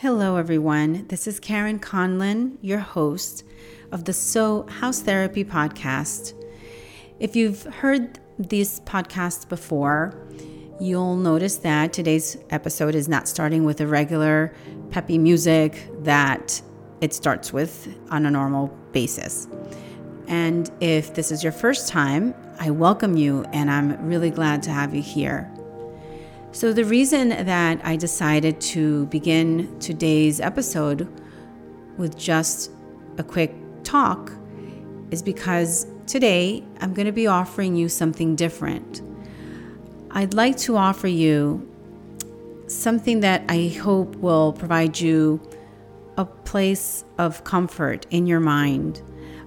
Hello, everyone. This is Karen Conlin, your host of the So House Therapy podcast. If you've heard these podcasts before, you'll notice that today's episode is not starting with a regular peppy music that it starts with on a normal basis. And if this is your first time, I welcome you and I'm really glad to have you here. So, the reason that I decided to begin today's episode with just a quick talk is because today I'm going to be offering you something different. I'd like to offer you something that I hope will provide you a place of comfort in your mind,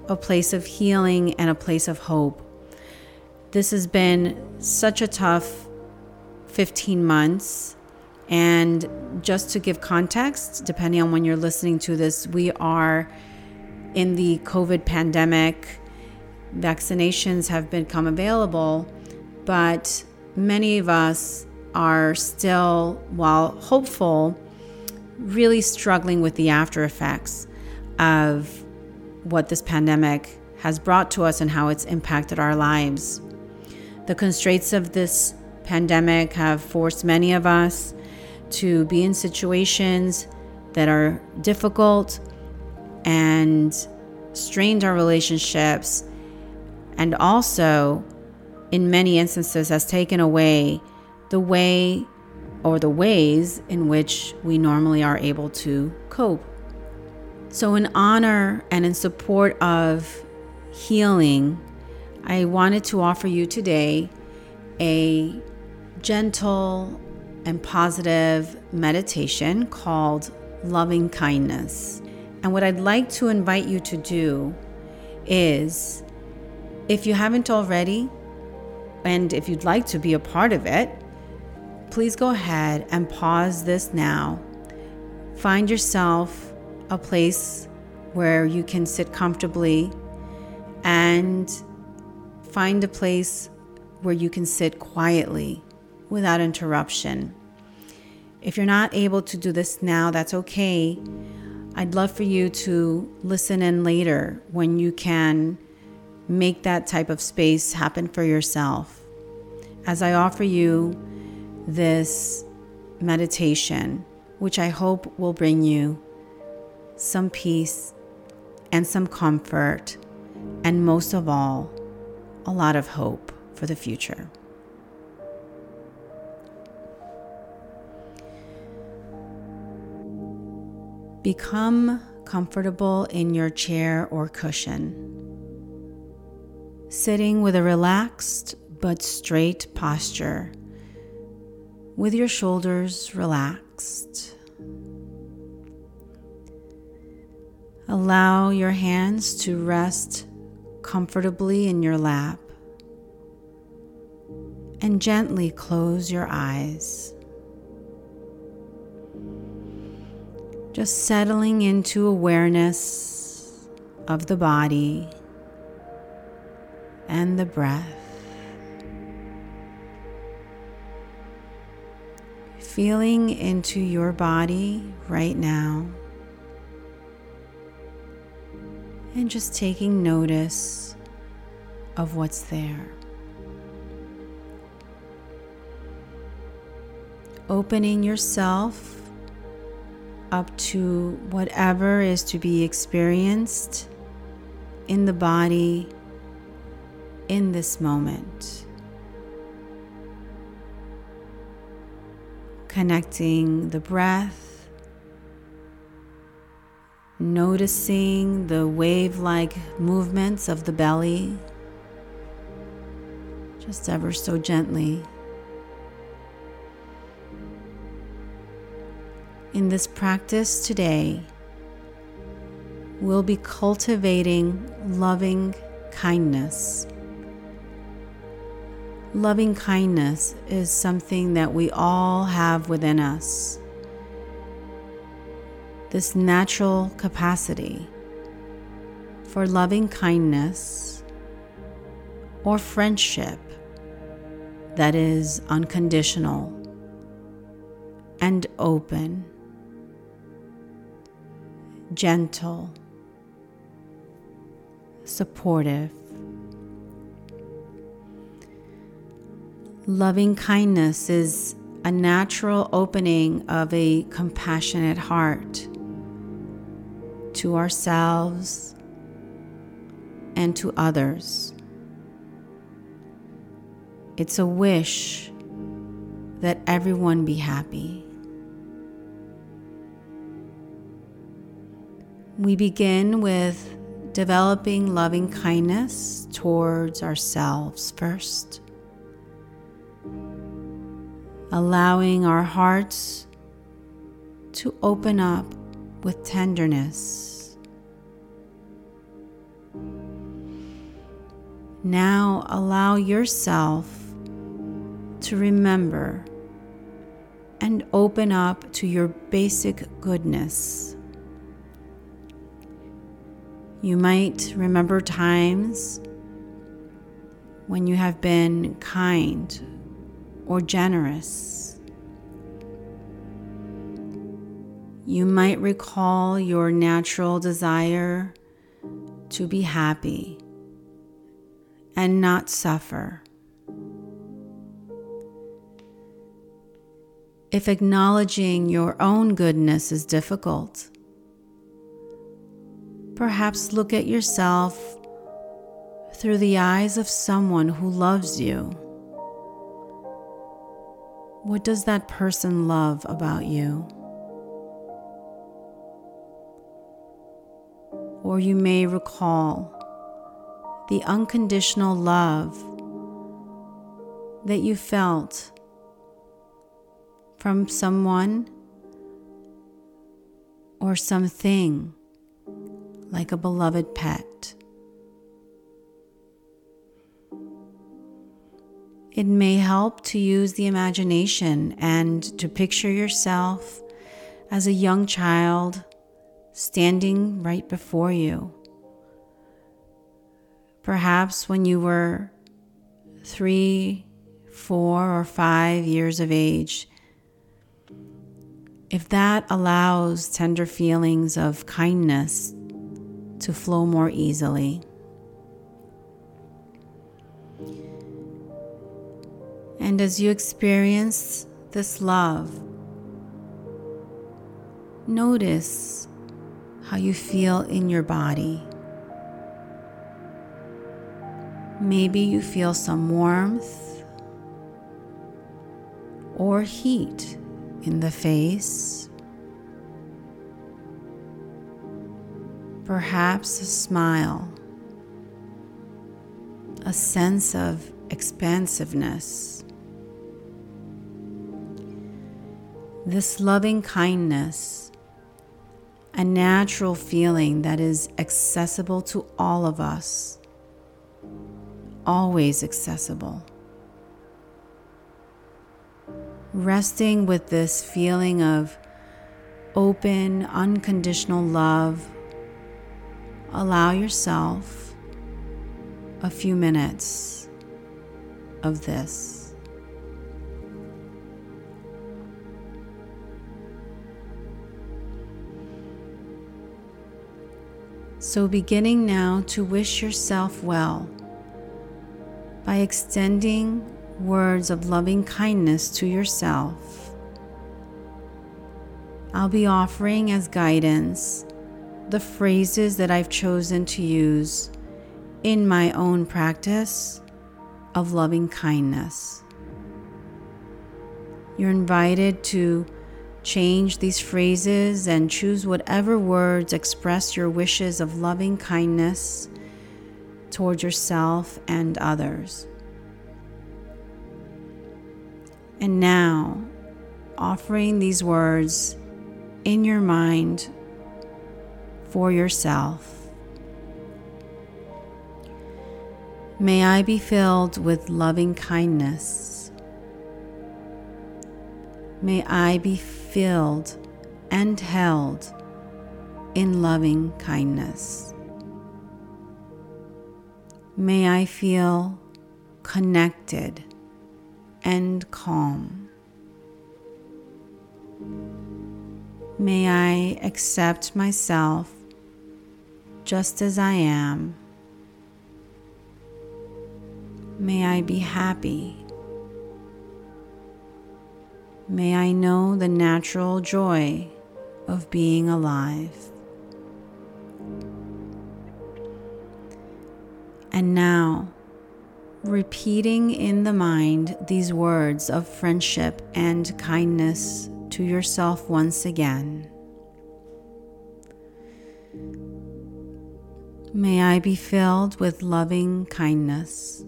a place of healing, and a place of hope. This has been such a tough 15 months. And just to give context, depending on when you're listening to this, we are in the COVID pandemic. Vaccinations have become available, but many of us are still, while hopeful, really struggling with the after effects of what this pandemic has brought to us and how it's impacted our lives. The constraints of this pandemic have forced many of us to be in situations that are difficult and strained our relationships and also in many instances has taken away the way or the ways in which we normally are able to cope. So, in honor and in support of healing, I wanted to offer you today a gentle and positive meditation called loving kindness. And what I'd like to invite you to do is, if you haven't already, and if you'd like to be a part of it, please go ahead and pause this now. Find yourself a place where you can sit comfortably and find a place where you can sit quietly without interruption. If you're not able to do this now, that's okay. I'd love for you to listen in later when you can make that type of space happen for yourself. As I offer you this meditation, which I hope will bring you some peace and some comfort, and most of all, a lot of hope for the future. Become comfortable in your chair or cushion. Sitting with a relaxed but straight posture, with your shoulders relaxed. Allow your hands to rest comfortably in your lap and gently close your eyes. Just settling into awareness of the body and the breath. Feeling into your body right now. And just taking notice of what's there. Opening yourself up to whatever is to be experienced in the body in this moment. Connecting the breath, noticing the wave like movements of the belly, just ever so gently. In this practice today, we'll be cultivating loving kindness. Loving kindness is something that we all have within us. This natural capacity for loving kindness or friendship that is unconditional and open gentle, supportive. Loving kindness is a natural opening of a compassionate heart to ourselves and to others. It's a wish that everyone be happy. We begin with developing loving kindness towards ourselves first allowing our hearts to open up with tenderness. Now allow yourself to remember and open up to your basic goodness. You might remember times when you have been kind or generous. You might recall your natural desire to be happy and not suffer. If acknowledging your own goodness is difficult, perhaps look at yourself through the eyes of someone who loves you. What does that person love about you? Or you may recall the unconditional love that you felt from someone or something like a beloved pet. It may help to use the imagination and to picture yourself as a young child standing right before you. Perhaps when you were three, four, or five years of age. If that allows tender feelings of kindness to flow more easily. And as you experience this love, notice how you feel in your body. Maybe you feel some warmth or heat in the face. Perhaps a smile, a sense of expansiveness. This loving kindness, a natural feeling that is accessible to all of us, always accessible. Resting with this feeling of open, unconditional love, allow yourself a few minutes of this. So, beginning now to wish yourself well by extending words of loving kindness to yourself. I'll be offering as guidance the phrases that I've chosen to use in my own practice of loving kindness. You're invited to Change these phrases and choose whatever words express your wishes of loving kindness towards yourself and others. And now, offering these words in your mind for yourself. May I be filled with loving kindness. May I be filled and held in loving kindness. May I feel connected and calm. May I accept myself just as I am. May I be happy. May I know the natural joy of being alive. And now, repeating in the mind these words of friendship and kindness to yourself once again. May I be filled with loving kindness.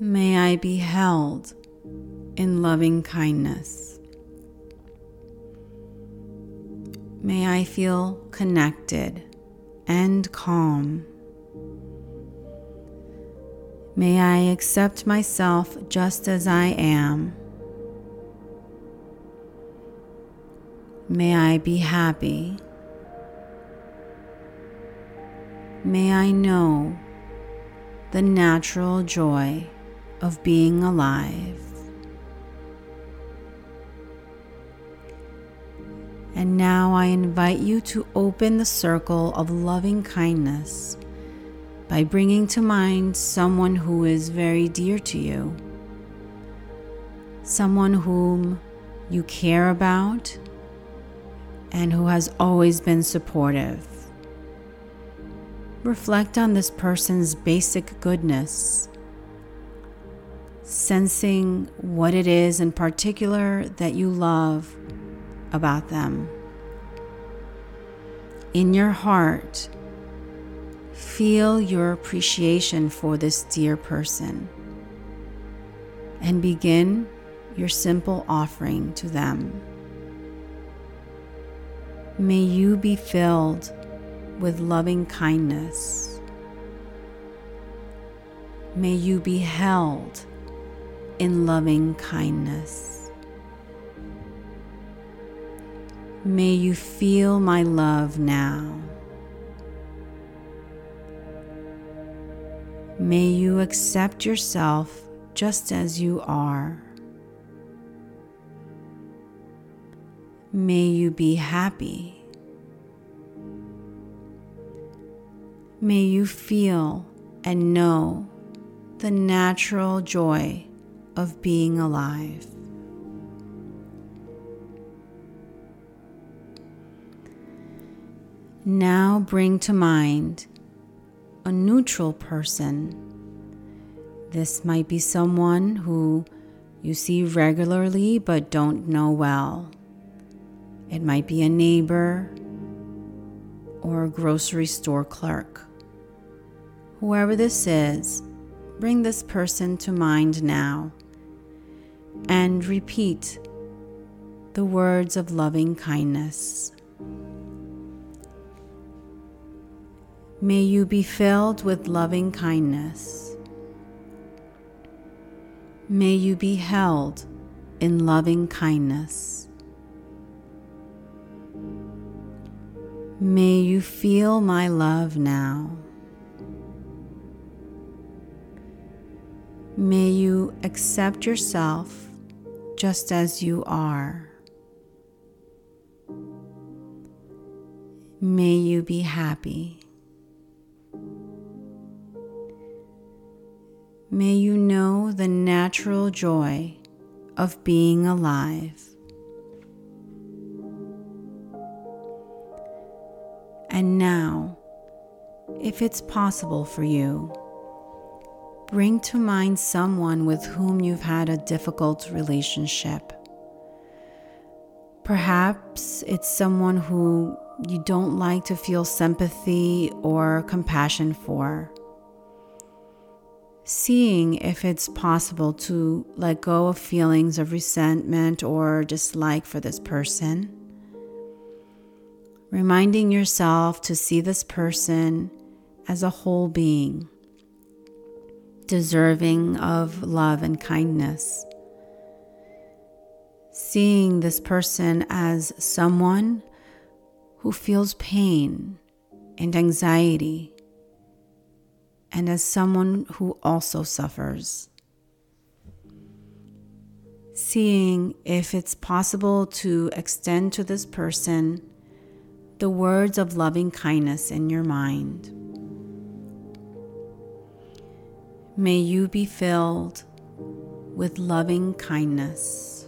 May I be held in loving kindness. May I feel connected and calm. May I accept myself just as I am. May I be happy. May I know the natural joy of being alive. And now I invite you to open the circle of loving kindness by bringing to mind someone who is very dear to you, someone whom you care about and who has always been supportive. Reflect on this person's basic goodness, sensing what it is in particular that you love about them. In your heart, feel your appreciation for this dear person and begin your simple offering to them. May you be filled with loving kindness. May you be held in loving kindness. May you feel my love now. May you accept yourself just as you are. May you be happy. May you feel and know the natural joy of being alive. Now bring to mind a neutral person. This might be someone who you see regularly but don't know well. It might be a neighbor or a grocery store clerk. Whoever this is, bring this person to mind now and repeat the words of loving kindness. May you be filled with loving kindness. May you be held in loving kindness. May you feel my love now. May you accept yourself just as you are. May you be happy. May you know the natural joy of being alive. And now, if it's possible for you, bring to mind someone with whom you've had a difficult relationship. Perhaps it's someone who you don't like to feel sympathy or compassion for seeing if it's possible to let go of feelings of resentment or dislike for this person. Reminding yourself to see this person as a whole being, deserving of love and kindness. Seeing this person as someone who feels pain and anxiety and as someone who also suffers. seeing if it's possible to extend to this person the words of loving kindness in your mind. May you be filled with loving kindness.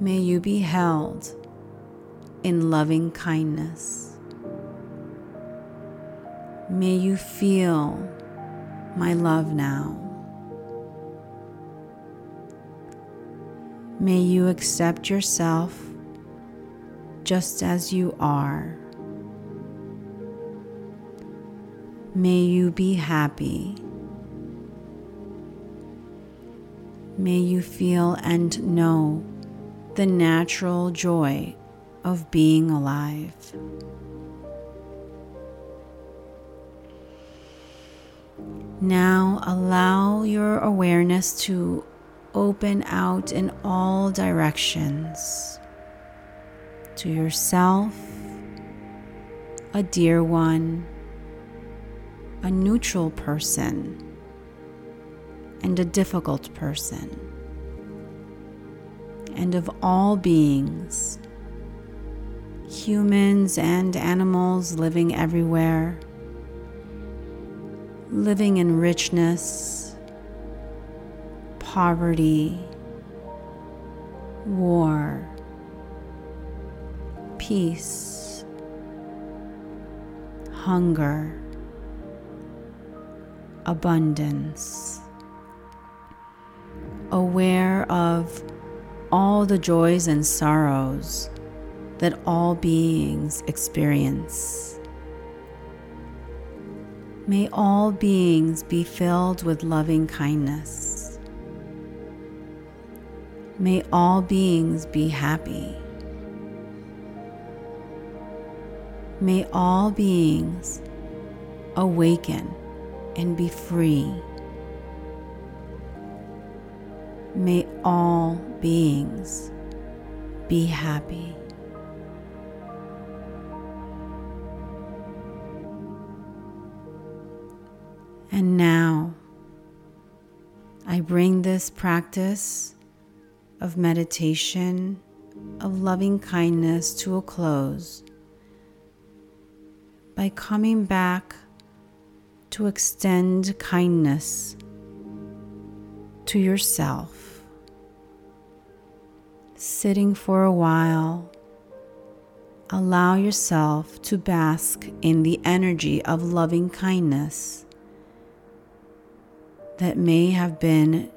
May you be held in loving kindness. May you feel my love now. May you accept yourself just as you are. May you be happy. May you feel and know the natural joy of being alive. Now allow your awareness to open out in all directions to yourself, a dear one a neutral person and a difficult person. And of all beings, humans and animals living everywhere, living in richness, poverty, war, peace, hunger abundance, aware of all the joys and sorrows that all beings experience. May all beings be filled with loving kindness. May all beings be happy. May all beings awaken and be free. May all beings be happy. And now I bring this practice of meditation, of loving kindness to a close by coming back to extend kindness to yourself. Sitting for a while, allow yourself to bask in the energy of loving kindness that may have been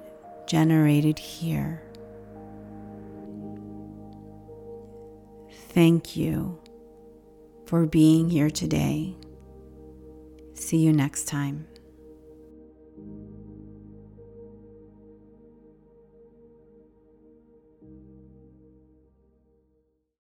generated here. Thank you for being here today. See you next time.